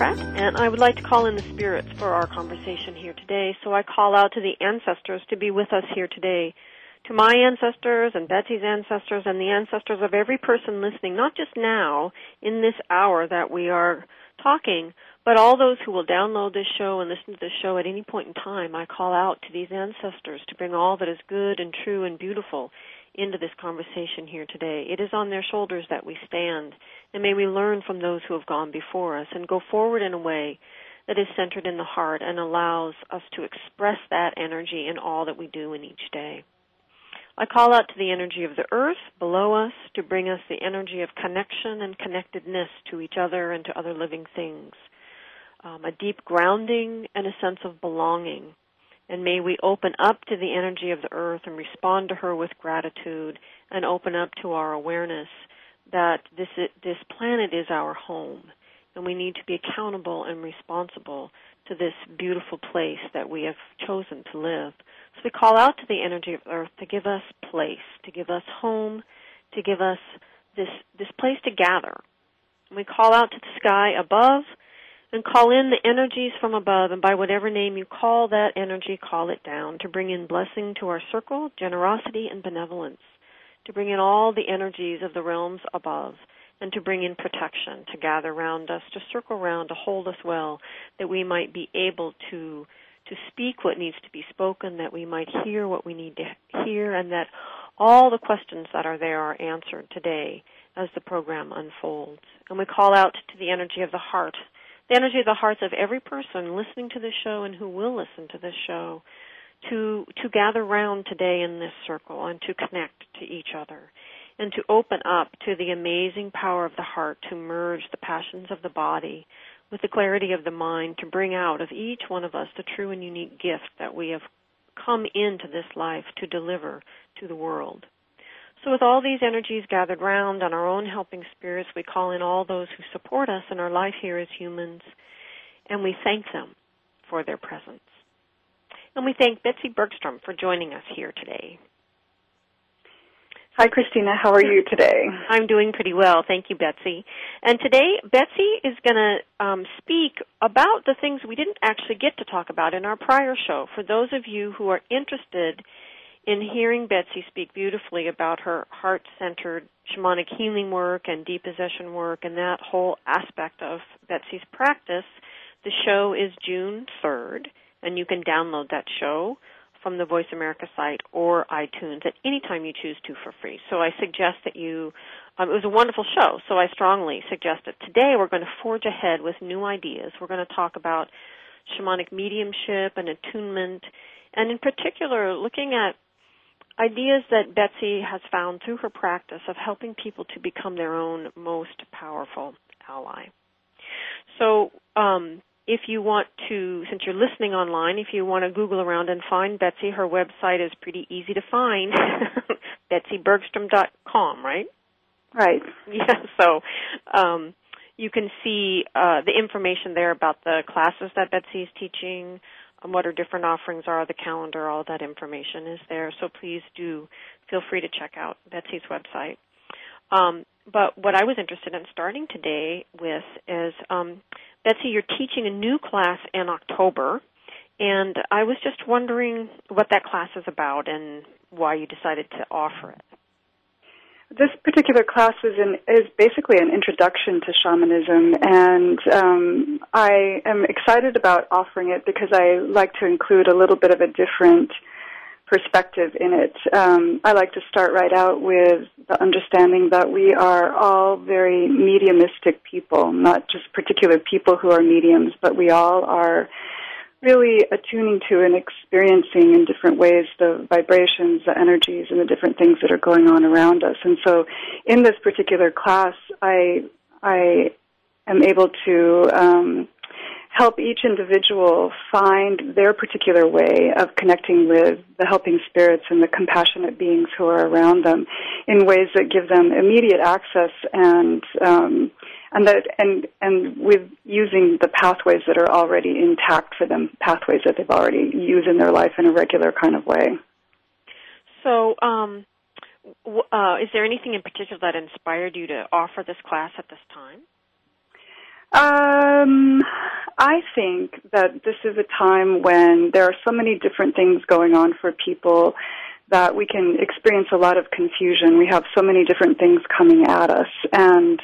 Pratt, and I would like to call in the spirits for our conversation here today. So I call out to the ancestors to be with us here today. To my ancestors and Betsy's ancestors and the ancestors of every person listening, not just now, in this hour that we are talking, but all those who will download this show and listen to this show at any point in time, I call out to these ancestors to bring all that is good and true and beautiful into this conversation here today. It is on their shoulders that we stand, and may we learn from those who have gone before us and go forward in a way that is centered in the heart and allows us to express that energy in all that we do in each day. I call out to the energy of the earth below us to bring us the energy of connection and connectedness to each other and to other living things. Um, a deep grounding and a sense of belonging and may we open up to the energy of the earth and respond to her with gratitude and open up to our awareness that this, this planet is our home. And we need to be accountable and responsible to this beautiful place that we have chosen to live. So we call out to the energy of earth to give us place, to give us home, to give us this, this place to gather. And we call out to the sky above and call in the energies from above, and by whatever name you call that energy, call it down to bring in blessing to our circle, generosity, and benevolence, to bring in all the energies of the realms above, and to bring in protection, to gather around us, to circle around, to hold us well, that we might be able to to speak what needs to be spoken, that we might hear what we need to hear, and that all the questions that are there are answered today as the program unfolds. And we call out to the energy of the heart the energy of the hearts of every person listening to this show and who will listen to this show to to gather round today in this circle and to connect to each other and to open up to the amazing power of the heart to merge the passions of the body with the clarity of the mind to bring out of each one of us the true and unique gift that we have come into this life to deliver to the world. So with all these energies gathered round and our own helping spirits, we call in all those who support us in our life here as humans, and we thank them for their presence. And we thank Betsy Bergstrom for joining us here today. Hi, Christina. How are you today? I'm doing pretty well. Thank you, Betsy. And today, Betsy is going to um, speak about the things we didn't actually get to talk about in our prior show. For those of you who are interested in hearing Betsy speak beautifully about her heart centered shamanic healing work and depossession work and that whole aspect of Betsy's practice, the show is June 3rd, and you can download that show from the Voice America site or iTunes at any time you choose to for free. So I suggest that you, um, it was a wonderful show, so I strongly suggest that today we're going to forge ahead with new ideas. We're going to talk about shamanic mediumship and attunement, and in particular, looking at ideas that Betsy has found through her practice of helping people to become their own most powerful ally. So, um, if you want to, since you're listening online, if you want to Google around and find Betsy, her website is pretty easy to find. BetsyBergstrom.com, right? Right. Yeah. So, um, you can see uh, the information there about the classes that Betsy is teaching, um, what her different offerings are, the calendar, all that information is there. So please do feel free to check out Betsy's website. Um, but what I was interested in starting today with is, um, Betsy, you're teaching a new class in October, and I was just wondering what that class is about and why you decided to offer it. This particular class is an, is basically an introduction to shamanism, and um, I am excited about offering it because I like to include a little bit of a different perspective in it. Um, I like to start right out with the understanding that we are all very mediumistic people, not just particular people who are mediums, but we all are really attuning to and experiencing in different ways the vibrations, the energies, and the different things that are going on around us. And so, in this particular class, I I am able to um, help each individual find their particular way of connecting with the helping spirits and the compassionate beings who are around them in ways that give them immediate access and um, and that and and with using the pathways that are already intact for them, pathways that they've already used in their life in a regular kind of way. So, um, uh, is there anything in particular that inspired you to offer this class at this time? Um, I think that this is a time when there are so many different things going on for people that we can experience a lot of confusion. We have so many different things coming at us, and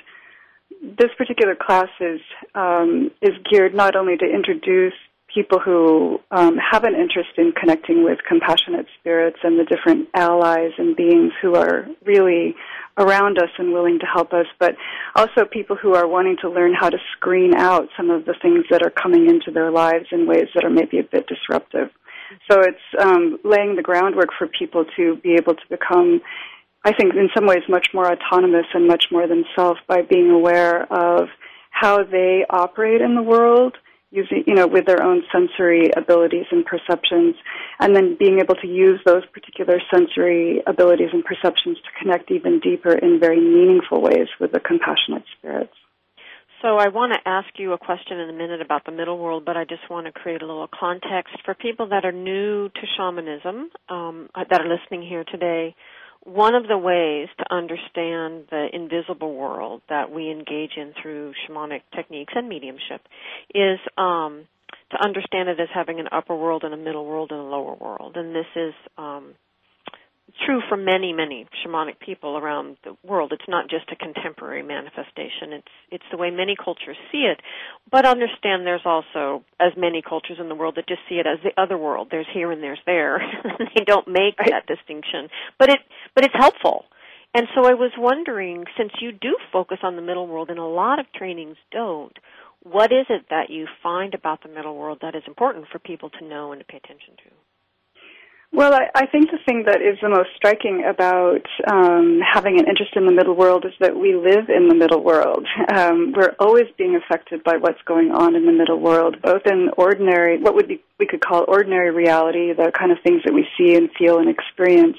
this particular class is um, is geared not only to introduce people who um, have an interest in connecting with compassionate spirits and the different allies and beings who are really around us and willing to help us, but also people who are wanting to learn how to screen out some of the things that are coming into their lives in ways that are maybe a bit disruptive. So it's um, laying the groundwork for people to be able to become, I think, in some ways, much more autonomous and much more themselves by being aware of how they operate in the world using, you know, with their own sensory abilities and perceptions, and then being able to use those particular sensory abilities and perceptions to connect even deeper in very meaningful ways with the compassionate spirits. So I want to ask you a question in a minute about the middle world, but I just want to create a little context for people that are new to shamanism, um, that are listening here today one of the ways to understand the invisible world that we engage in through shamanic techniques and mediumship is um, to understand it as having an upper world and a middle world and a lower world. And this is um, true for many, many shamanic people around the world. It's not just a contemporary manifestation. It's it's the way many cultures see it. But understand there's also as many cultures in the world that just see it as the other world. There's here and there's there. they don't make that distinction. But it but it's helpful. And so I was wondering, since you do focus on the middle world and a lot of trainings don't, what is it that you find about the middle world that is important for people to know and to pay attention to? Well, I, I think the thing that is the most striking about um, having an interest in the middle world is that we live in the middle world. Um, we're always being affected by what's going on in the middle world, both in ordinary, what would be we could call ordinary reality, the kind of things that we see and feel and experience,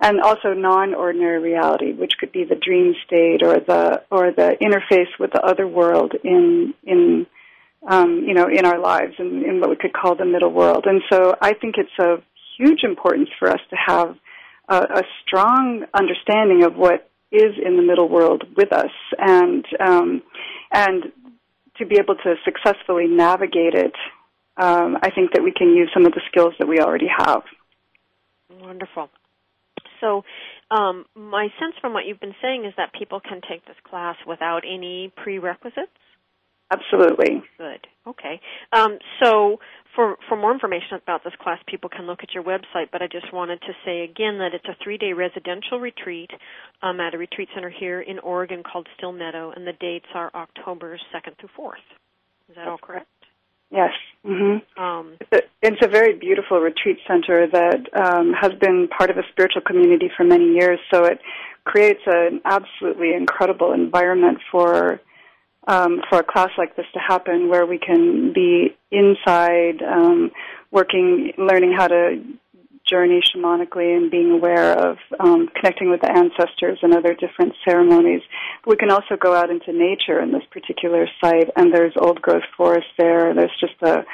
and also non-ordinary reality, which could be the dream state or the or the interface with the other world in in um, you know in our lives in, in what we could call the middle world. And so I think it's a huge importance for us to have a, a strong understanding of what is in the middle world with us, and um, and to be able to successfully navigate it. Um, I think that we can use some of the skills that we already have. Wonderful. So, um, my sense from what you've been saying is that people can take this class without any prerequisites. Absolutely. Good. Okay. Um, so for for more information about this class, people can look at your website. But I just wanted to say again that it's a three day residential retreat um, at a retreat center here in Oregon called Still Meadow, and the dates are October second through fourth. Is that all correct? Yes. Mm-hmm. Um, it's, a, it's, a, very beautiful retreat center that um, has been part of a spiritual community for many years. So it creates an absolutely incredible environment for um, for a class like this to happen, where we can be inside, um, working, learning how to journey shamanically and being aware of um, connecting with the ancestors and other different ceremonies. We can also go out into nature in this particular site, and there's old growth forest there. There's just a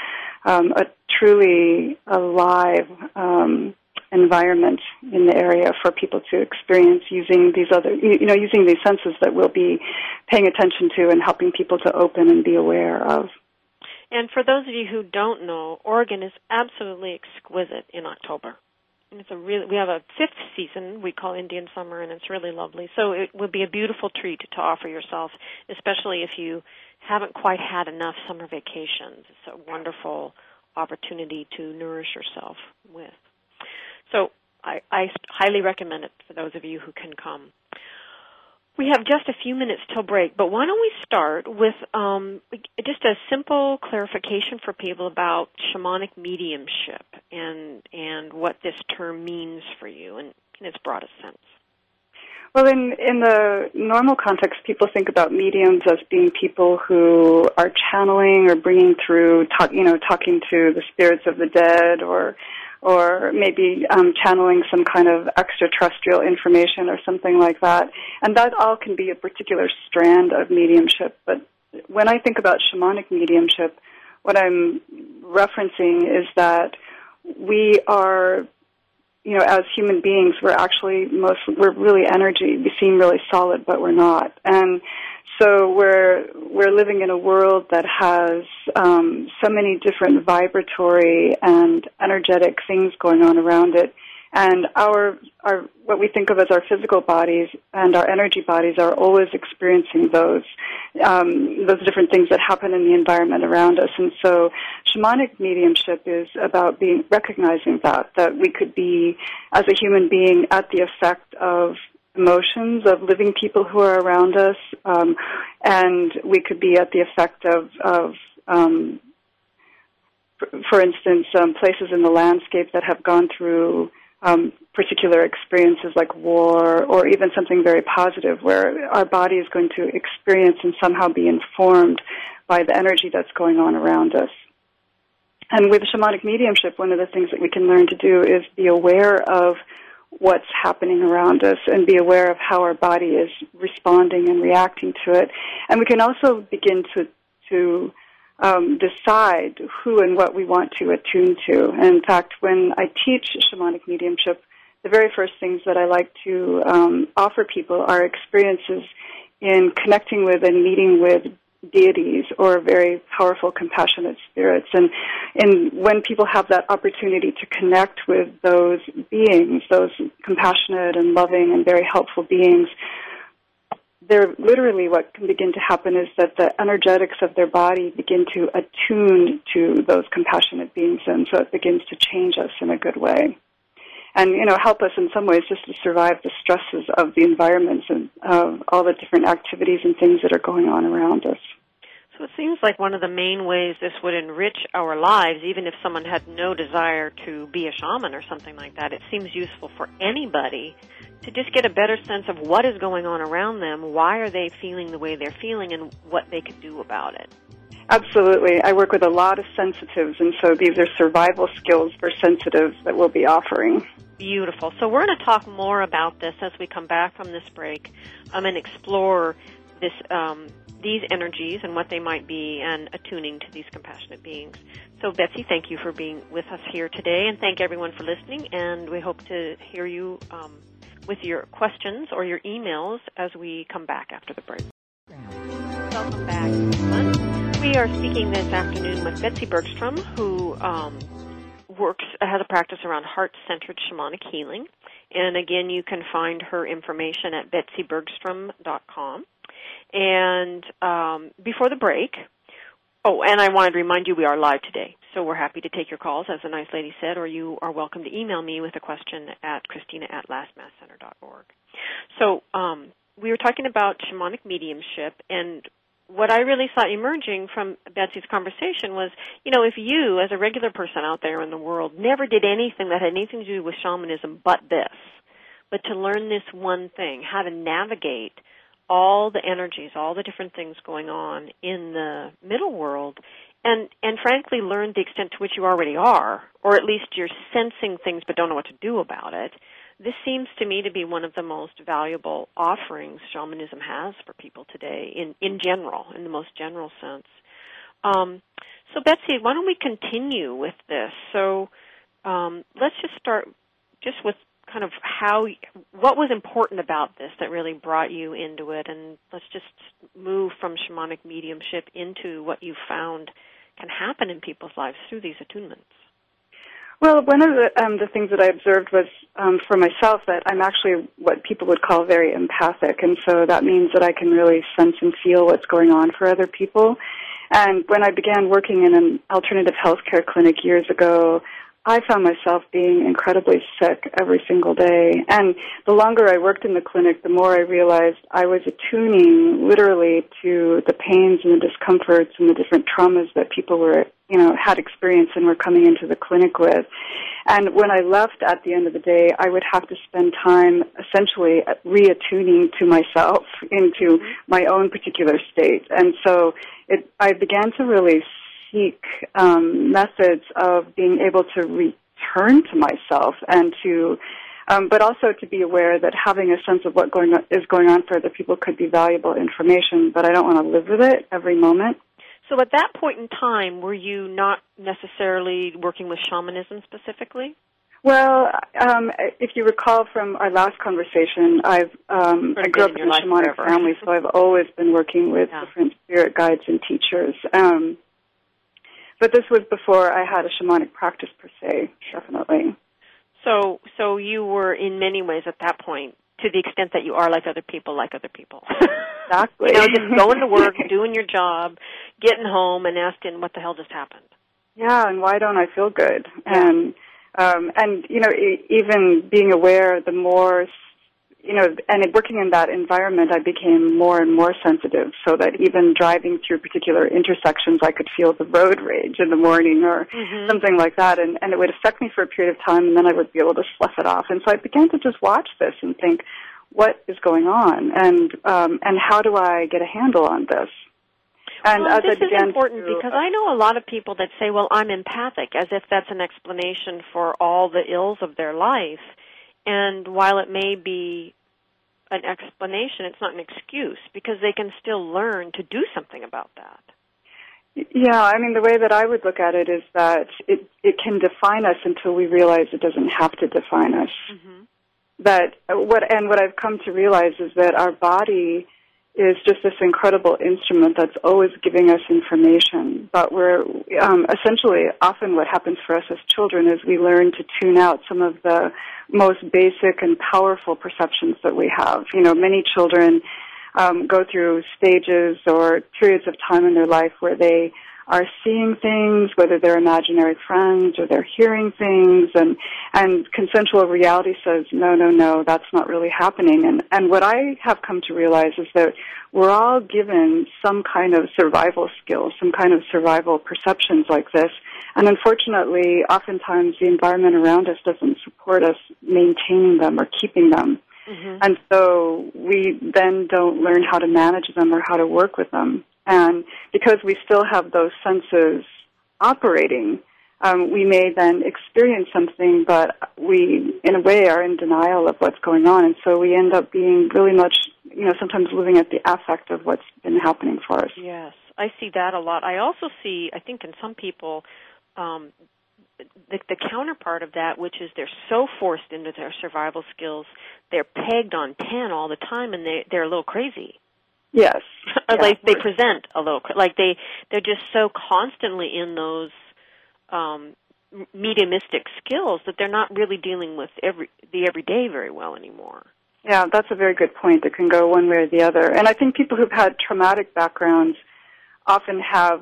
um, a truly alive um, environment in the area for people to experience using these other, you know, using these senses that we'll be paying attention to and helping people to open and be aware of. And for those of you who don't know, Oregon is absolutely exquisite in October. It's a really we have a fifth season we call Indian summer, and it's really lovely. So it would be a beautiful treat to offer yourself, especially if you haven't quite had enough summer vacations. It's a wonderful opportunity to nourish yourself with. So I, I highly recommend it for those of you who can come. We have just a few minutes till break, but why don't we start with um, just a simple clarification for people about shamanic mediumship and and what this term means for you in, in its broadest sense. Well, in in the normal context, people think about mediums as being people who are channeling or bringing through, talk, you know, talking to the spirits of the dead, or or maybe um, channeling some kind of extraterrestrial information or something like that. And that all can be a particular strand of mediumship. But when I think about shamanic mediumship, what I'm referencing is that we are you know, as human beings, we're actually most we're really energy. We seem really solid, but we're not. And so we're we're living in a world that has um, so many different vibratory and energetic things going on around it and our our what we think of as our physical bodies and our energy bodies are always experiencing those um, those different things that happen in the environment around us. And so, shamanic mediumship is about being recognizing that that we could be as a human being at the effect of emotions of living people who are around us, um, and we could be at the effect of of um, for instance, um, places in the landscape that have gone through um, particular experiences like war or even something very positive where our body is going to experience and somehow be informed by the energy that's going on around us. And with shamanic mediumship, one of the things that we can learn to do is be aware of what's happening around us and be aware of how our body is responding and reacting to it. And we can also begin to, to um, decide who and what we want to attune to. And in fact, when I teach shamanic mediumship, the very first things that I like to um, offer people are experiences in connecting with and meeting with deities or very powerful compassionate spirits and and when people have that opportunity to connect with those beings those compassionate and loving and very helpful beings they're literally what can begin to happen is that the energetics of their body begin to attune to those compassionate beings, and so it begins to change us in a good way, and you know help us in some ways just to survive the stresses of the environments and of all the different activities and things that are going on around us. So it seems like one of the main ways this would enrich our lives, even if someone had no desire to be a shaman or something like that, it seems useful for anybody to just get a better sense of what is going on around them, why are they feeling the way they're feeling, and what they could do about it. Absolutely. I work with a lot of sensitives, and so these are survival skills for sensitives that we'll be offering. Beautiful. So we're going to talk more about this as we come back from this break um, and explore this um, these energies and what they might be and attuning to these compassionate beings. So Betsy, thank you for being with us here today and thank everyone for listening and we hope to hear you um, with your questions or your emails as we come back after the break. Welcome back. We are speaking this afternoon with Betsy Bergstrom, who um, works has a practice around heart-centered shamanic healing. And again, you can find her information at betsybergstrom.com. And um, before the break, oh, and I wanted to remind you we are live today. So we're happy to take your calls, as the nice lady said, or you are welcome to email me with a question at christina at lastmaskcenter.org. So um, we were talking about shamanic mediumship, and what I really saw emerging from Betsy's conversation was, you know, if you, as a regular person out there in the world, never did anything that had anything to do with shamanism but this, but to learn this one thing, how to navigate – all the energies, all the different things going on in the middle world, and and frankly learn the extent to which you already are, or at least you're sensing things but don't know what to do about it. This seems to me to be one of the most valuable offerings shamanism has for people today, in in general, in the most general sense. Um, so Betsy, why don't we continue with this? So um, let's just start just with kind of how what was important about this that really brought you into it? And let's just move from shamanic mediumship into what you found can happen in people's lives through these attunements. Well, one of the um, the things that I observed was um, for myself that I'm actually what people would call very empathic, and so that means that I can really sense and feel what's going on for other people. And when I began working in an alternative healthcare clinic years ago, I found myself being incredibly sick every single day. And the longer I worked in the clinic, the more I realized I was attuning literally to the pains and the discomforts and the different traumas that people were, you know, had experienced and were coming into the clinic with. And when I left at the end of the day, I would have to spend time essentially reattuning to myself into my own particular state. And so it, I began to really seek um, methods of being able to return to myself and to um, but also to be aware that having a sense of what going on, is going on for other people could be valuable information, but I don't want to live with it every moment. So at that point in time, were you not necessarily working with shamanism specifically? Well, um, if you recall from our last conversation, I've um, I grew up in a shamanic forever. family, so I've always been working with yeah. different spirit guides and teachers. Um, but this was before I had a shamanic practice per se, definitely. So, so you were in many ways at that point, to the extent that you are like other people, like other people. Exactly. you know, just going to work, doing your job, getting home, and asking what the hell just happened. Yeah, and why don't I feel good? Yeah. And um, and you know, e- even being aware, the more you know, and working in that environment, I became more and more sensitive so that even driving through particular intersections, I could feel the road rage in the morning or mm-hmm. something like that. And, and it would affect me for a period of time and then I would be able to slough it off. And so I began to just watch this and think, what is going on? And, um, and how do I get a handle on this? And well, this is important to, because I know a lot of people that say, well, I'm empathic, as if that's an explanation for all the ills of their life. And while it may be an explanation, it's not an excuse because they can still learn to do something about that. Yeah, I mean the way that I would look at it is that it it can define us until we realize it doesn't have to define us. Mm-hmm. That what and what I've come to realize is that our body is just this incredible instrument that's always giving us information. But we're um, essentially often what happens for us as children is we learn to tune out some of the most basic and powerful perceptions that we have. You know, many children um, go through stages or periods of time in their life where they are seeing things, whether they're imaginary friends or they're hearing things, and and consensual reality says no, no, no, that's not really happening. And and what I have come to realize is that we're all given some kind of survival skills, some kind of survival perceptions like this. And unfortunately, oftentimes the environment around us doesn't support us maintaining them or keeping them. Mm-hmm. And so we then don't learn how to manage them or how to work with them. And because we still have those senses operating, um, we may then experience something, but we, in a way, are in denial of what's going on, and so we end up being really much, you know, sometimes living at the affect of what's been happening for us. Yes, I see that a lot. I also see, I think, in some people, um, the, the counterpart of that, which is they're so forced into their survival skills, they're pegged on ten all the time, and they they're a little crazy. Yes. yeah. like they present a little like they they're just so constantly in those um mediumistic skills that they're not really dealing with every the everyday very well anymore. Yeah, that's a very good point. It can go one way or the other. And I think people who've had traumatic backgrounds often have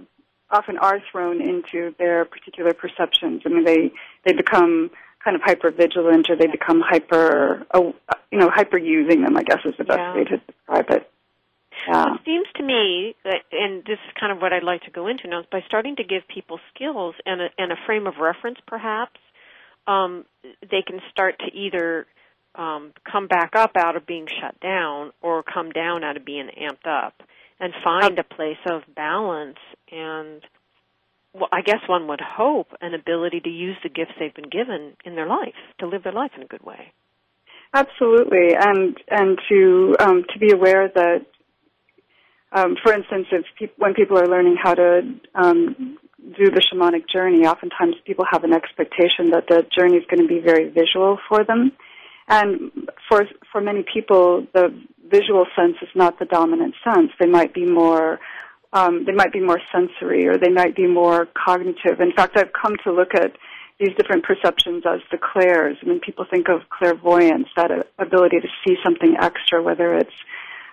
often are thrown into their particular perceptions. I mean, they they become kind of hyper vigilant, or they become hyper, uh, you know, hyper using them. I guess is the best yeah. way to describe it. Yeah. It seems to me that, and this is kind of what I'd like to go into now, is by starting to give people skills and a, and a frame of reference, perhaps, um, they can start to either um, come back up out of being shut down or come down out of being amped up and find a place of balance. And well, I guess one would hope an ability to use the gifts they've been given in their life to live their life in a good way. Absolutely, and and to um, to be aware that um, for instance, if pe- when people are learning how to um, do the shamanic journey, oftentimes people have an expectation that the journey is going to be very visual for them, and for for many people, the visual sense is not the dominant sense. They might be more um, they might be more sensory, or they might be more cognitive. In fact, I've come to look at these different perceptions as the clairs. I mean, people think of clairvoyance, that ability to see something extra, whether it's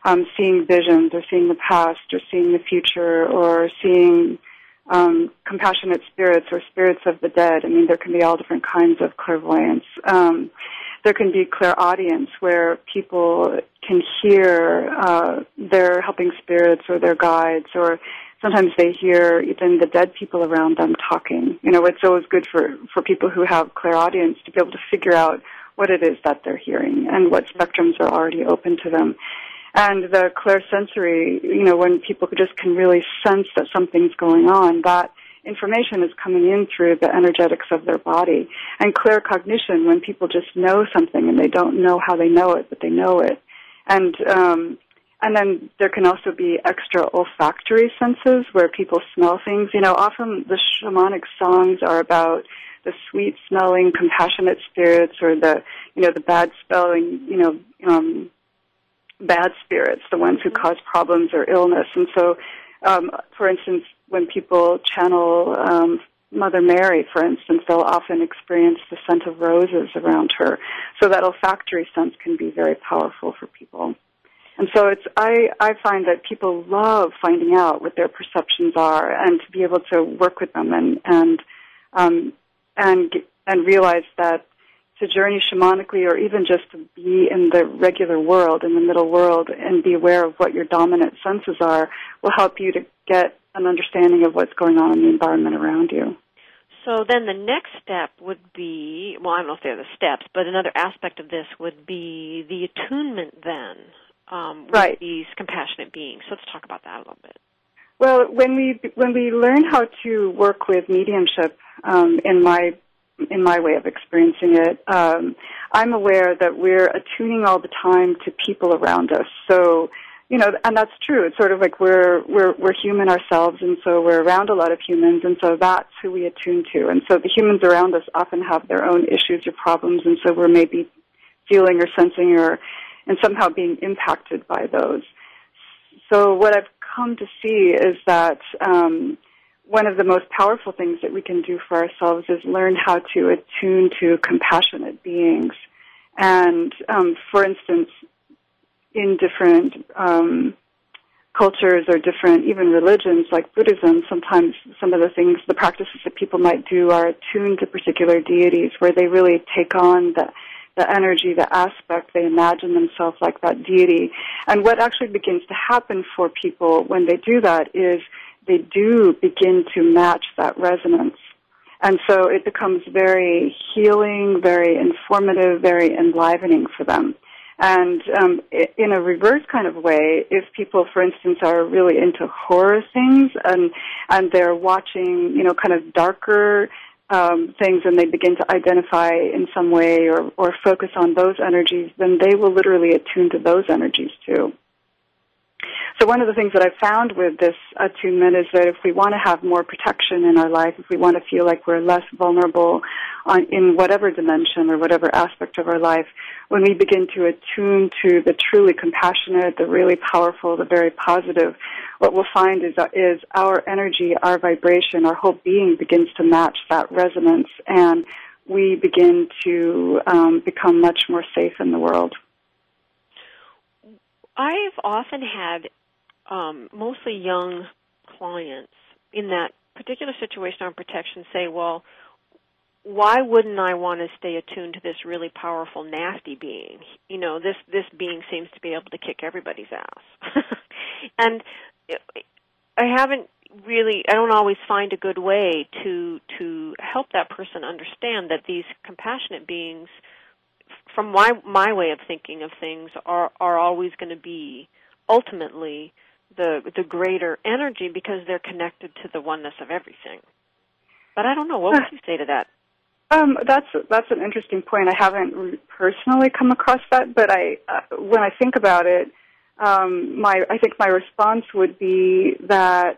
um, seeing visions or seeing the past or seeing the future or seeing um, compassionate spirits or spirits of the dead. I mean, there can be all different kinds of clairvoyance. Um, there can be clairaudience where people can hear uh, their helping spirits or their guides or sometimes they hear even the dead people around them talking. You know, it's always good for, for people who have clairaudience to be able to figure out what it is that they're hearing and what spectrums are already open to them. And the clairsensory, you know, when people just can really sense that something's going on, that information is coming in through the energetics of their body. And claircognition, when people just know something and they don't know how they know it, but they know it. And um, and then there can also be extra olfactory senses where people smell things. You know, often the shamanic songs are about the sweet smelling, compassionate spirits or the, you know, the bad smelling, you know, um, bad spirits, the ones who cause problems or illness. And so, um, for instance, when people channel um, Mother Mary, for instance, they'll often experience the scent of roses around her. So that olfactory sense can be very powerful for people. And so it's I I find that people love finding out what their perceptions are and to be able to work with them and and um, and and realize that to journey shamanically or even just to be in the regular world, in the middle world, and be aware of what your dominant senses are will help you to get an understanding of what's going on in the environment around you. So then the next step would be, well, I don't know if they're the steps, but another aspect of this would be the attunement then um, with right. these compassionate beings. So let's talk about that a little bit. Well, when we when we learn how to work with mediumship, um, in my in my way of experiencing it, um, I'm aware that we're attuning all the time to people around us. So, you know, and that's true. It's sort of like we're we're we're human ourselves, and so we're around a lot of humans, and so that's who we attune to. And so the humans around us often have their own issues or problems, and so we're maybe feeling or sensing or and somehow being impacted by those. So what I've come to see is that um, one of the most powerful things that we can do for ourselves is learn how to attune to compassionate beings. And um, for instance, in different um, cultures or different even religions like Buddhism, sometimes some of the things, the practices that people might do are attuned to particular deities where they really take on the the energy, the aspect, they imagine themselves like that deity. And what actually begins to happen for people when they do that is they do begin to match that resonance. And so it becomes very healing, very informative, very enlivening for them. And um, in a reverse kind of way, if people, for instance, are really into horror things and and they're watching, you know, kind of darker um, things and they begin to identify in some way or, or focus on those energies, then they will literally attune to those energies too. So one of the things that I've found with this attunement is that if we want to have more protection in our life, if we want to feel like we're less vulnerable on, in whatever dimension or whatever aspect of our life, when we begin to attune to the truly compassionate, the really powerful, the very positive, what we'll find is, is our energy, our vibration, our whole being begins to match that resonance and we begin to um, become much more safe in the world. I've often had um, mostly young clients in that particular situation on protection say, well, why wouldn't I want to stay attuned to this really powerful, nasty being? You know, this this being seems to be able to kick everybody's ass, and I haven't really. I don't always find a good way to to help that person understand that these compassionate beings, from my my way of thinking of things, are are always going to be ultimately the the greater energy because they're connected to the oneness of everything. But I don't know. What would you say to that? Um, that's that's an interesting point. I haven't personally come across that, but I uh, when I think about it, um, my I think my response would be that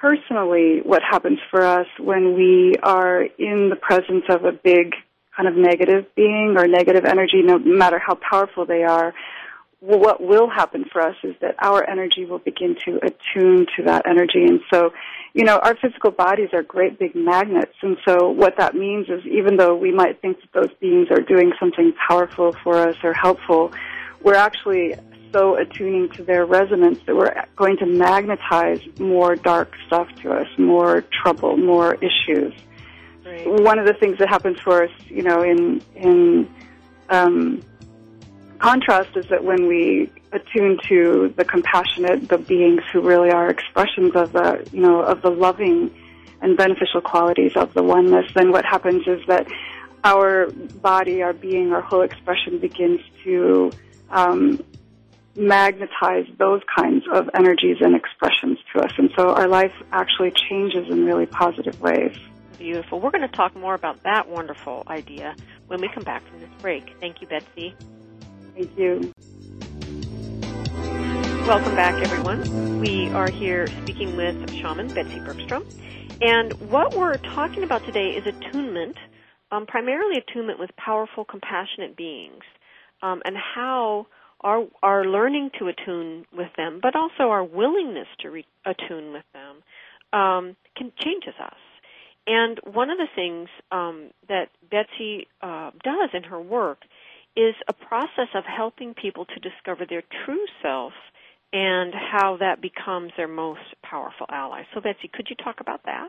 personally, what happens for us when we are in the presence of a big kind of negative being or negative energy, no matter how powerful they are, what will happen for us is that our energy will begin to attune to that energy. And so, you know, our physical bodies are great big magnets. And so what that means is even though we might think that those beings are doing something powerful for us or helpful, we're actually so attuning to their resonance that we're going to magnetize more dark stuff to us, more trouble, more issues. Right. One of the things that happens for us, you know, in in um, contrast is that when we attune to the compassionate, the beings who really are expressions of the, you know, of the loving and beneficial qualities of the oneness, then what happens is that our body, our being, our whole expression begins to um, magnetize those kinds of energies and expressions to us. And so our life actually changes in really positive ways. Beautiful. We're going to talk more about that wonderful idea when we come back from this break. Thank you, Betsy. Thank you. Welcome back, everyone. We are here speaking with shaman Betsy Bergstrom. And what we're talking about today is attunement, um, primarily attunement with powerful, compassionate beings, um, and how our, our learning to attune with them, but also our willingness to re- attune with them, um, can changes us. And one of the things um, that Betsy uh, does in her work is a process of helping people to discover their true self and how that becomes their most powerful ally. So, Betsy, could you talk about that?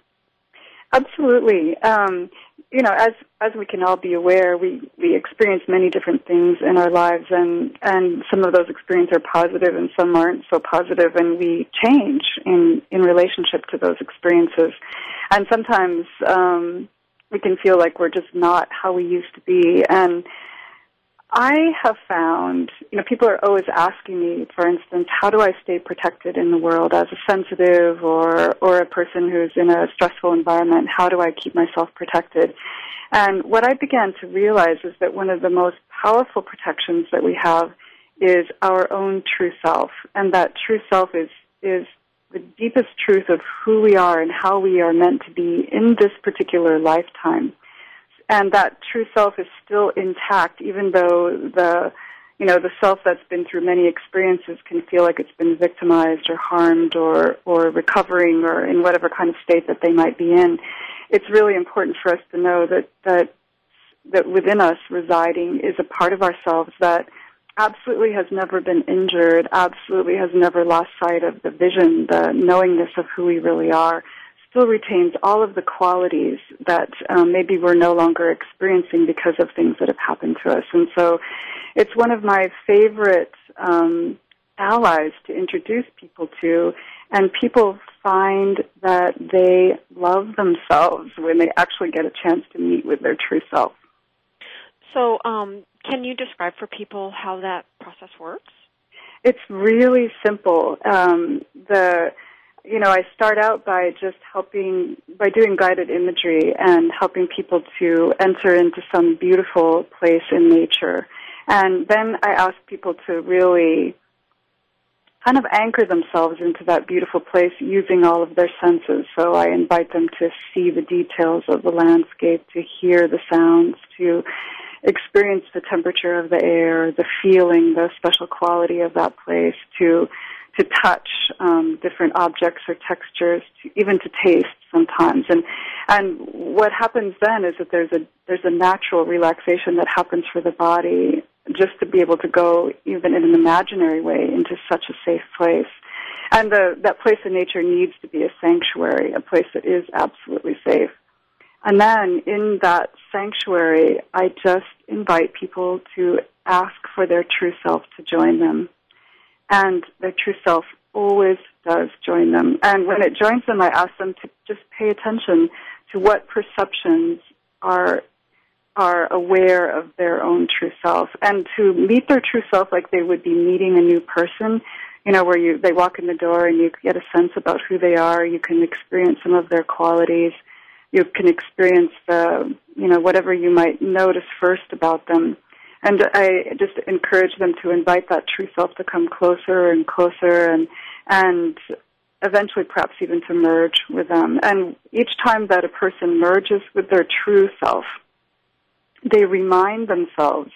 Absolutely. Um, you know, as as we can all be aware, we we experience many different things in our lives, and and some of those experiences are positive, and some aren't so positive, and we change in in relationship to those experiences, and sometimes um, we can feel like we're just not how we used to be, and I have found, you know, people are always asking me, for instance, how do I stay protected in the world as a sensitive or or a person who's in a stressful environment? How do I keep myself protected? And what I began to realize is that one of the most powerful protections that we have is our own true self, and that true self is is the deepest truth of who we are and how we are meant to be in this particular lifetime and that true self is still intact, even though the you know the self that's been through many experiences can feel like it's been victimized or harmed or or recovering or in whatever kind of state that they might be in. It's really important for us to know that that that within us residing is a part of ourselves that absolutely has never been injured, absolutely has never lost sight of the vision, the knowingness of who we really are still retains all of the qualities that um, maybe we're no longer experiencing because of things that have happened to us. And so it's one of my favorite um, allies to introduce people to, and people find that they love themselves when they actually get a chance to meet with their true self. So, um, can you describe for people how that process works? It's really simple. Um, the you know, I start out by just helping, by doing guided imagery and helping people to enter into some beautiful place in nature. And then I ask people to really kind of anchor themselves into that beautiful place using all of their senses. So I invite them to see the details of the landscape, to hear the sounds, to experience the temperature of the air, the feeling, the special quality of that place, to to touch um, different objects or textures, to, even to taste sometimes. And and what happens then is that there's a there's a natural relaxation that happens for the body just to be able to go even in an imaginary way into such a safe place. And the, that place in nature needs to be a sanctuary, a place that is absolutely safe. And then in that sanctuary, I just invite people to ask for their true self to join them and their true self always does join them. And when it joins them, I ask them to just pay attention to what perceptions are are aware of their own true self. And to meet their true self like they would be meeting a new person you know where you they walk in the door and you get a sense about who they are. You can experience some of their qualities. You can experience the you know whatever you might notice first about them and I just encourage them to invite that true self to come closer and closer and and eventually perhaps even to merge with them. And each time that a person merges with their true self, they remind themselves,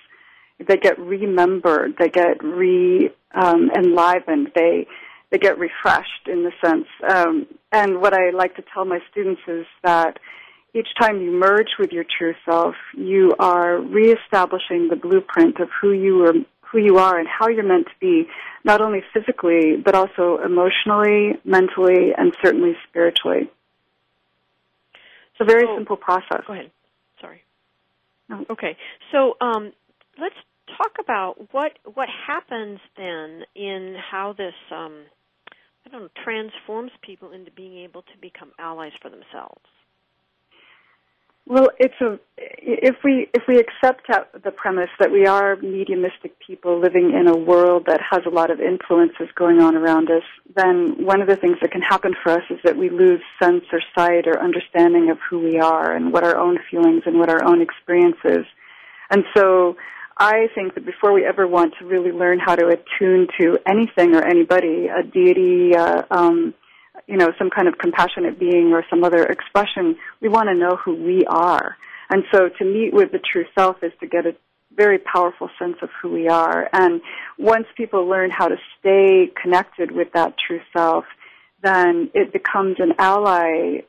they get remembered, they get re um, enlivened, they they get refreshed in the sense. Um, and what I like to tell my students is that each time you merge with your true self, you are reestablishing the blueprint of who you were, who you are and how you're meant to be, not only physically, but also emotionally, mentally, and certainly spiritually. It's a very so, simple process. Go ahead. Sorry. No. Okay. So um, let's talk about what what happens then in how this um, I don't know transforms people into being able to become allies for themselves. Well, it's a if we if we accept the premise that we are mediumistic people living in a world that has a lot of influences going on around us, then one of the things that can happen for us is that we lose sense or sight or understanding of who we are and what our own feelings and what our own experiences. And so I think that before we ever want to really learn how to attune to anything or anybody, a deity, uh, um, you know, some kind of compassionate being or some other expression, we want to know who we are. And so to meet with the true self is to get a very powerful sense of who we are. And once people learn how to stay connected with that true self, then it becomes an ally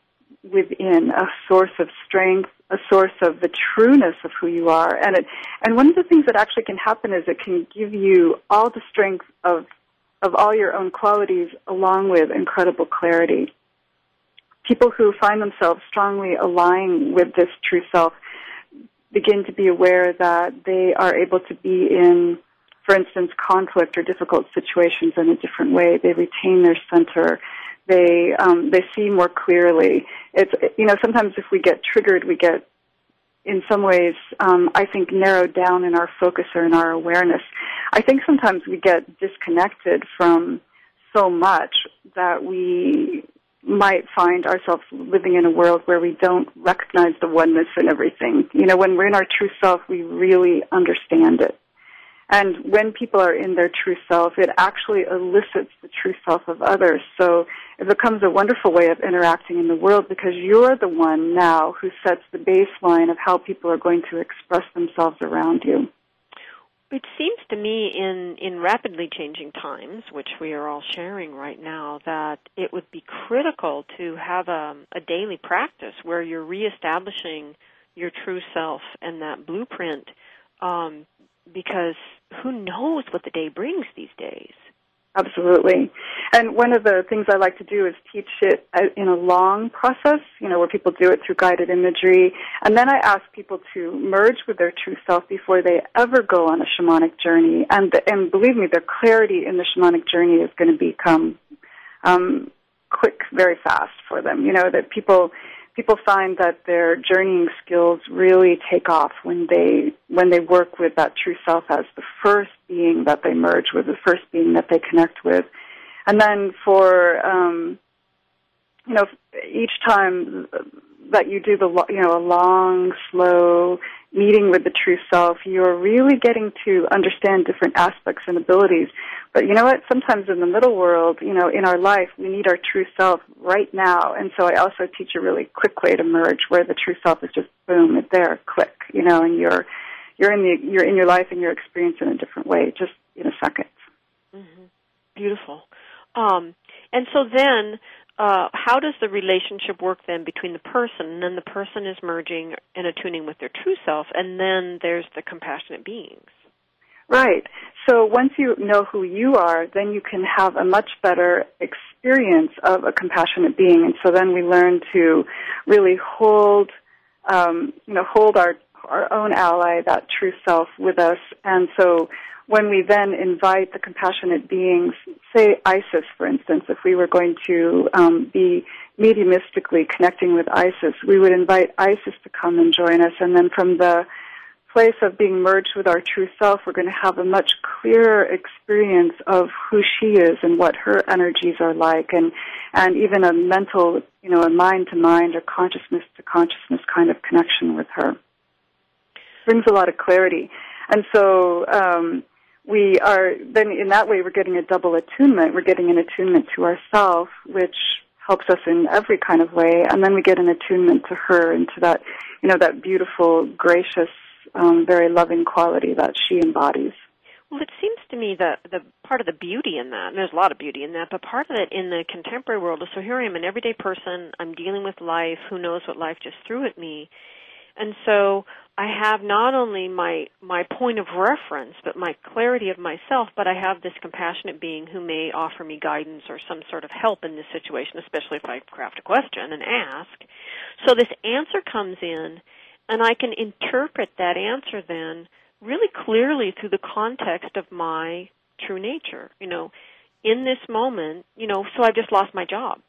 within, a source of strength, a source of the trueness of who you are. And it, and one of the things that actually can happen is it can give you all the strength of of all your own qualities along with incredible clarity. People who find themselves strongly aligning with this true self begin to be aware that they are able to be in, for instance, conflict or difficult situations in a different way. They retain their center. They um, they see more clearly. It's you know sometimes if we get triggered, we get in some ways, um, I think, narrowed down in our focus or in our awareness. I think sometimes we get disconnected from so much that we might find ourselves living in a world where we don't recognize the oneness in everything. You know, when we're in our true self, we really understand it. And when people are in their true self, it actually elicits the true self of others. So it becomes a wonderful way of interacting in the world because you're the one now who sets the baseline of how people are going to express themselves around you. It seems to me in, in rapidly changing times, which we are all sharing right now, that it would be critical to have a, a daily practice where you're reestablishing your true self and that blueprint um, because who knows what the day brings these days. Absolutely. And one of the things I like to do is teach it in a long process, you know, where people do it through guided imagery. And then I ask people to merge with their true self before they ever go on a shamanic journey. And, and believe me, their clarity in the shamanic journey is going to become um, quick very fast for them. You know, that people people find that their journeying skills really take off when they when they work with that true self as the first being that they merge with, the first being that they connect with, and then for um, you know each time that you do the you know a long, slow meeting with the true self, you're really getting to understand different aspects and abilities. But you know what? Sometimes in the middle world, you know, in our life, we need our true self right now. And so I also teach a really quick way to merge, where the true self is just boom, it's there, click, you know, and you're you're in the you're in your life and your experience in a different way, just in a 2nd mm-hmm. Beautiful. Um, and so then uh, how does the relationship work then between the person and then the person is merging and attuning with their true self and then there's the compassionate beings? Right. So once you know who you are then you can have a much better experience of a compassionate being. And so then we learn to really hold um, you know hold our our own ally that true self with us. And so when we then invite the compassionate beings, say Isis, for instance, if we were going to um, be mediumistically connecting with Isis, we would invite Isis to come and join us, and then from the place of being merged with our true self, we're going to have a much clearer experience of who she is and what her energies are like, and and even a mental, you know, a mind to mind or consciousness to consciousness kind of connection with her brings a lot of clarity. And so, um, we are then in that way we're getting a double attunement. We're getting an attunement to ourself, which helps us in every kind of way, and then we get an attunement to her and to that, you know, that beautiful, gracious, um, very loving quality that she embodies. Well, it seems to me that the part of the beauty in that, and there's a lot of beauty in that, but part of it in the contemporary world is so here I am, an everyday person. I'm dealing with life. Who knows what life just threw at me? And so I have not only my my point of reference, but my clarity of myself, but I have this compassionate being who may offer me guidance or some sort of help in this situation, especially if I craft a question and ask. So this answer comes in, and I can interpret that answer then really clearly through the context of my true nature. You know, in this moment, you know, so I've just lost my job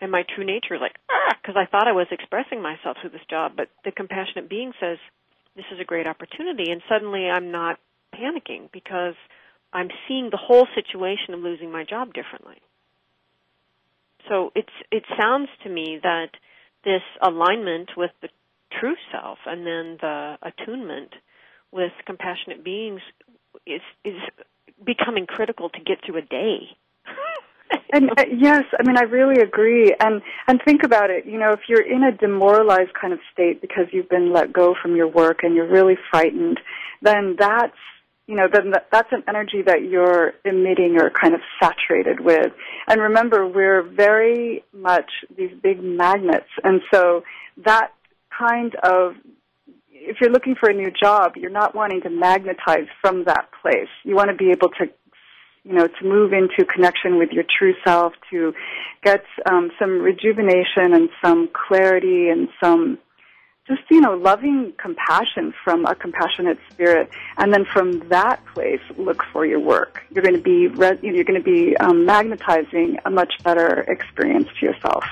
and my true nature is like ah because I thought I was expressing myself through this job, but the compassionate being says this is a great opportunity, and suddenly I'm not panicking because I'm seeing the whole situation of losing my job differently. So it's it sounds to me that this alignment with the true self and then the attunement with compassionate beings is is becoming critical to get through a day and uh, yes, I mean I really agree. And and think about it. You know, if you're in a demoralized kind of state because you've been let go from your work and you're really frightened, then that's you know then that's an energy that you're emitting or kind of saturated with. And remember, we're very much these big magnets, and so that kind of if you're looking for a new job, you're not wanting to magnetize from that place. You want to be able to you know, to move into connection with your true self, to get um, some rejuvenation and some clarity and some just you know loving compassion from a compassionate spirit, and then from that place look for your work. You're going to be re- you're going to be um, magnetizing a much better experience to yourself.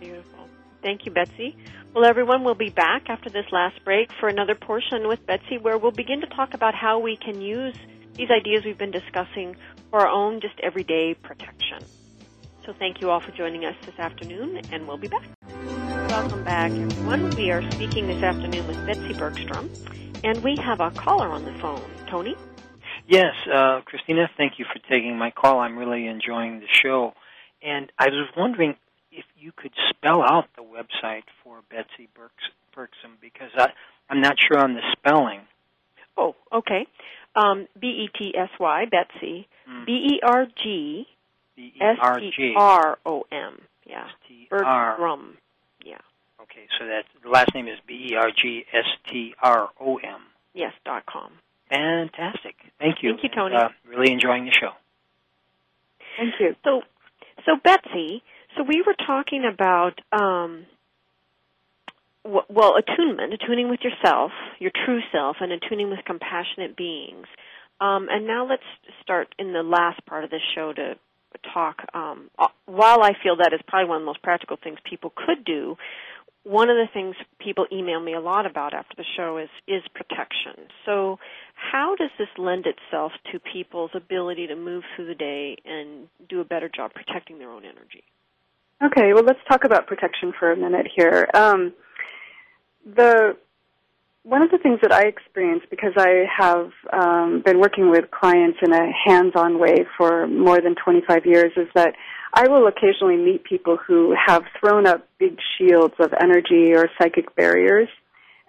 Beautiful. Thank you, Betsy. Well, everyone, we'll be back after this last break for another portion with Betsy, where we'll begin to talk about how we can use these ideas we've been discussing for our own just everyday protection. So thank you all for joining us this afternoon, and we'll be back. Welcome back, everyone. We are speaking this afternoon with Betsy Bergstrom, and we have a caller on the phone. Tony? Yes, uh, Christina, thank you for taking my call. I'm really enjoying the show. And I was wondering if you could spell out the website for Betsy Bergstrom because I, I'm not sure on the spelling. Oh, okay. Um, B E T S Y, Betsy. Mm. B E R G S T R O M. Yeah. Bergstrom. Yeah. Okay, so that the last name is B E R G S T R O M. Yes. dot com. Fantastic. Thank you. Thank you, Tony. uh, really enjoying the show. Thank you. So, so Betsy, so we were talking about um, well, attunement, attuning with yourself, your true self, and attuning with compassionate beings. Um, and now let's start in the last part of this show to talk. Um, uh, while I feel that is probably one of the most practical things people could do, one of the things people email me a lot about after the show is is protection. So, how does this lend itself to people's ability to move through the day and do a better job protecting their own energy? Okay, well, let's talk about protection for a minute here. Um, the one of the things that I experience because I have um, been working with clients in a hands-on way for more than 25 years is that I will occasionally meet people who have thrown up big shields of energy or psychic barriers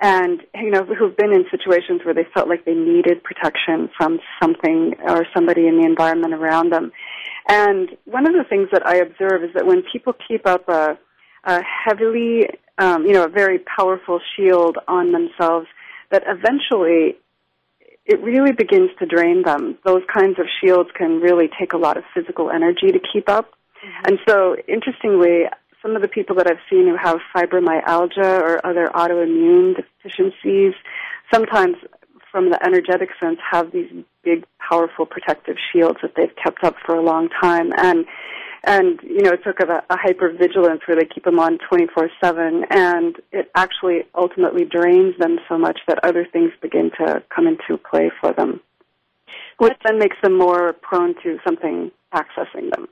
and you know who've been in situations where they felt like they needed protection from something or somebody in the environment around them. And one of the things that I observe is that when people keep up a, a heavily um, you know, a very powerful shield on themselves that eventually it really begins to drain them. Those kinds of shields can really take a lot of physical energy to keep up. Mm-hmm. And so, interestingly, some of the people that I've seen who have fibromyalgia or other autoimmune deficiencies, sometimes from the energetic sense, have these big, powerful protective shields that they've kept up for a long time. And and you know it took a, a hyper vigilance where they keep them on 24 7 and it actually ultimately drains them so much that other things begin to come into play for them which then makes them more prone to something accessing them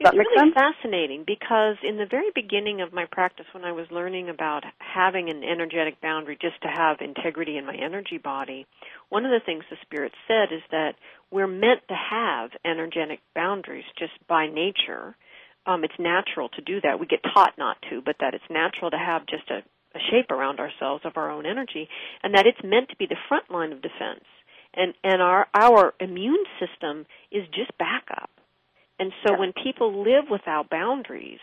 does it's really sense? fascinating because in the very beginning of my practice, when I was learning about having an energetic boundary just to have integrity in my energy body, one of the things the Spirit said is that we're meant to have energetic boundaries just by nature. Um, it's natural to do that. We get taught not to, but that it's natural to have just a, a shape around ourselves of our own energy, and that it's meant to be the front line of defense. And and our our immune system is just backup and so when people live without boundaries,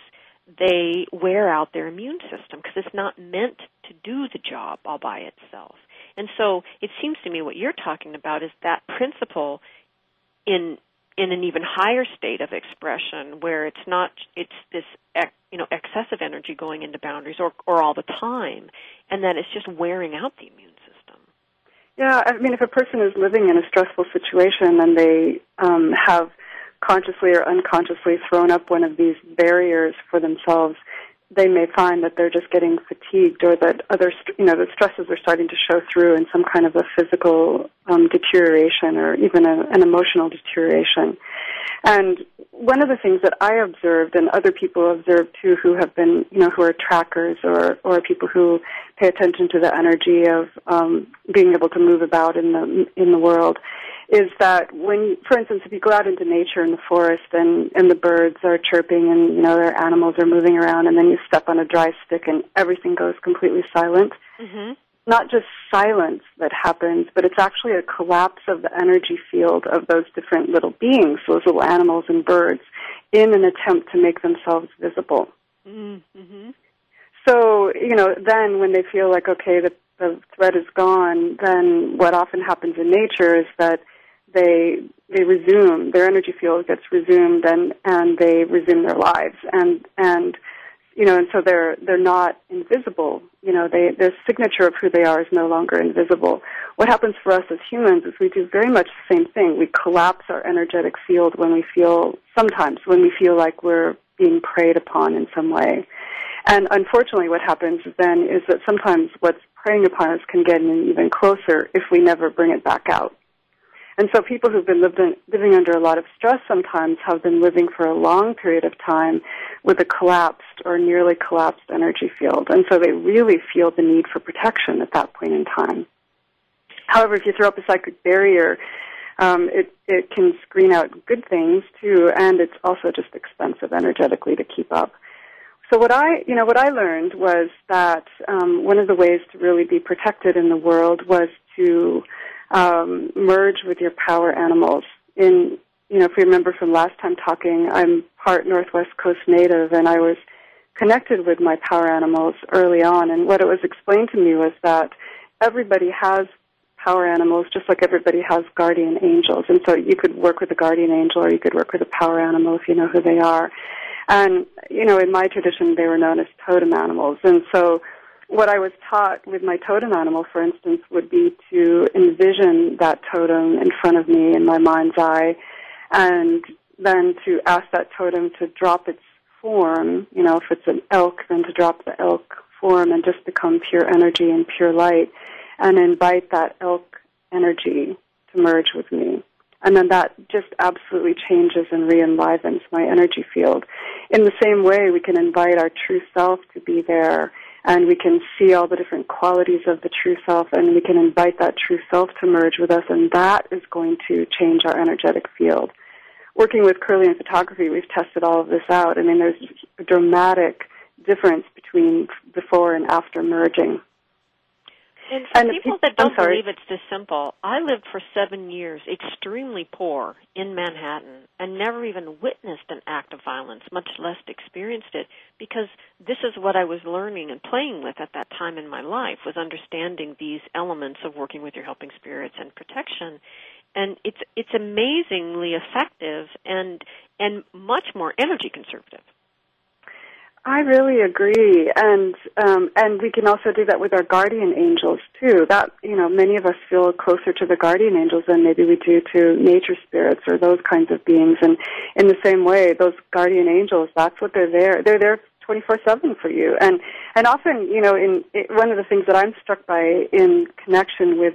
they wear out their immune system because it's not meant to do the job all by itself. And so it seems to me what you're talking about is that principle in in an even higher state of expression where it's not it's this you know excessive energy going into boundaries or or all the time and that it's just wearing out the immune system yeah i mean if a person is living in a stressful situation and they um have consciously or unconsciously thrown up one of these barriers for themselves they may find that they're just getting fatigued or that other, you know, the stresses are starting to show through in some kind of a physical um, deterioration or even a, an emotional deterioration. And one of the things that I observed and other people observed too who have been, you know, who are trackers or, or people who pay attention to the energy of um, being able to move about in the, in the world is that when, for instance, if you go out into nature in the forest and, and the birds are chirping and, you know, their animals are moving around and then you step on a dry stick and everything goes completely silent, mm-hmm. not just silence that happens, but it's actually a collapse of the energy field of those different little beings, those little animals and birds, in an attempt to make themselves visible. Mm-hmm. So, you know, then when they feel like, okay, the, the threat is gone, then what often happens in nature is that they they resume their energy field gets resumed and and they resume their lives. And and you know and so they're they're not invisible. You know they the signature of who they are is no longer invisible. What happens for us as humans is we do very much the same thing. We collapse our energetic field when we feel sometimes when we feel like we're being preyed upon in some way. And unfortunately what happens then is that sometimes what's preying upon us can get in even closer if we never bring it back out and so people who've been living, living under a lot of stress sometimes have been living for a long period of time with a collapsed or nearly collapsed energy field. And so they really feel the need for protection at that point in time. However, if you throw up a psychic barrier, um, it, it can screen out good things too, and it's also just expensive energetically to keep up. So what I, you know, what I learned was that um, one of the ways to really be protected in the world was to um, merge with your power animals. In you know, if you remember from last time talking, I'm part Northwest Coast native, and I was connected with my power animals early on. And what it was explained to me was that everybody has power animals, just like everybody has guardian angels. And so you could work with a guardian angel, or you could work with a power animal if you know who they are. And you know, in my tradition, they were known as totem animals. And so what I was taught with my totem animal, for instance, would be to envision that totem in front of me in my mind's eye, and then to ask that totem to drop its form. You know, if it's an elk, then to drop the elk form and just become pure energy and pure light, and invite that elk energy to merge with me. And then that just absolutely changes and re-enlivens my energy field. In the same way, we can invite our true self to be there and we can see all the different qualities of the true self and we can invite that true self to merge with us and that is going to change our energetic field. Working with Kirlian photography, we've tested all of this out. I mean, there's a dramatic difference between before and after merging. And for and people that don't believe it's this simple, I lived for seven years extremely poor in Manhattan and never even witnessed an act of violence, much less experienced it, because this is what I was learning and playing with at that time in my life was understanding these elements of working with your helping spirits and protection. And it's it's amazingly effective and and much more energy conservative. I really agree, and um, and we can also do that with our guardian angels too. That you know, many of us feel closer to the guardian angels than maybe we do to nature spirits or those kinds of beings. And in the same way, those guardian angels, that's what they're there. They're there twenty four seven for you. And and often, you know, in it, one of the things that I'm struck by in connection with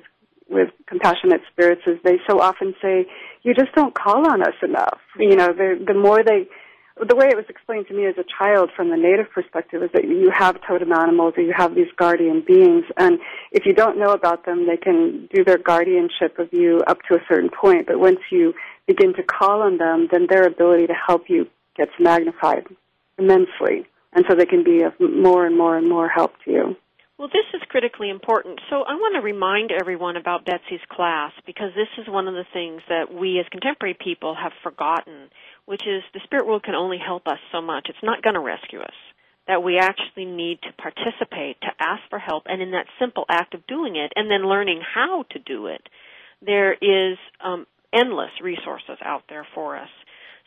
with compassionate spirits is they so often say, "You just don't call on us enough." You know, the the more they the way it was explained to me as a child from the native perspective is that you have totem animals or you have these guardian beings and if you don't know about them they can do their guardianship of you up to a certain point but once you begin to call on them then their ability to help you gets magnified immensely and so they can be of more and more and more help to you well, this is critically important. So I want to remind everyone about Betsy's class because this is one of the things that we as contemporary people have forgotten which is the spirit world can only help us so much. It's not going to rescue us. that we actually need to participate, to ask for help, and in that simple act of doing it, and then learning how to do it, there is um, endless resources out there for us.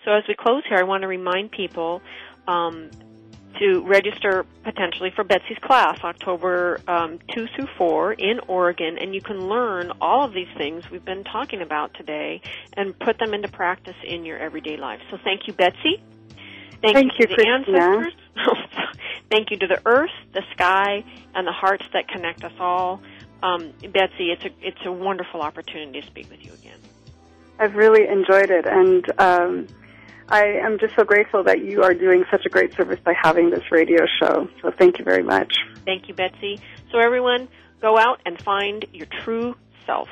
So as we close here, I want to remind people um, to register potentially for Betsy's class October um, 2 through 4 in Oregon, and you can learn all of these things we've been talking about today and put them into practice in your everyday life. So thank you, Betsy. Thank, thank you, to the ancestors. thank you to the earth, the sky, and the hearts that connect us all. Um, Betsy, it's a it's a wonderful opportunity to speak with you again. I've really enjoyed it, and um, I am just so grateful that you are doing such a great service by having this radio show. So thank you very much. Thank you, Betsy. So everyone, go out and find your true self.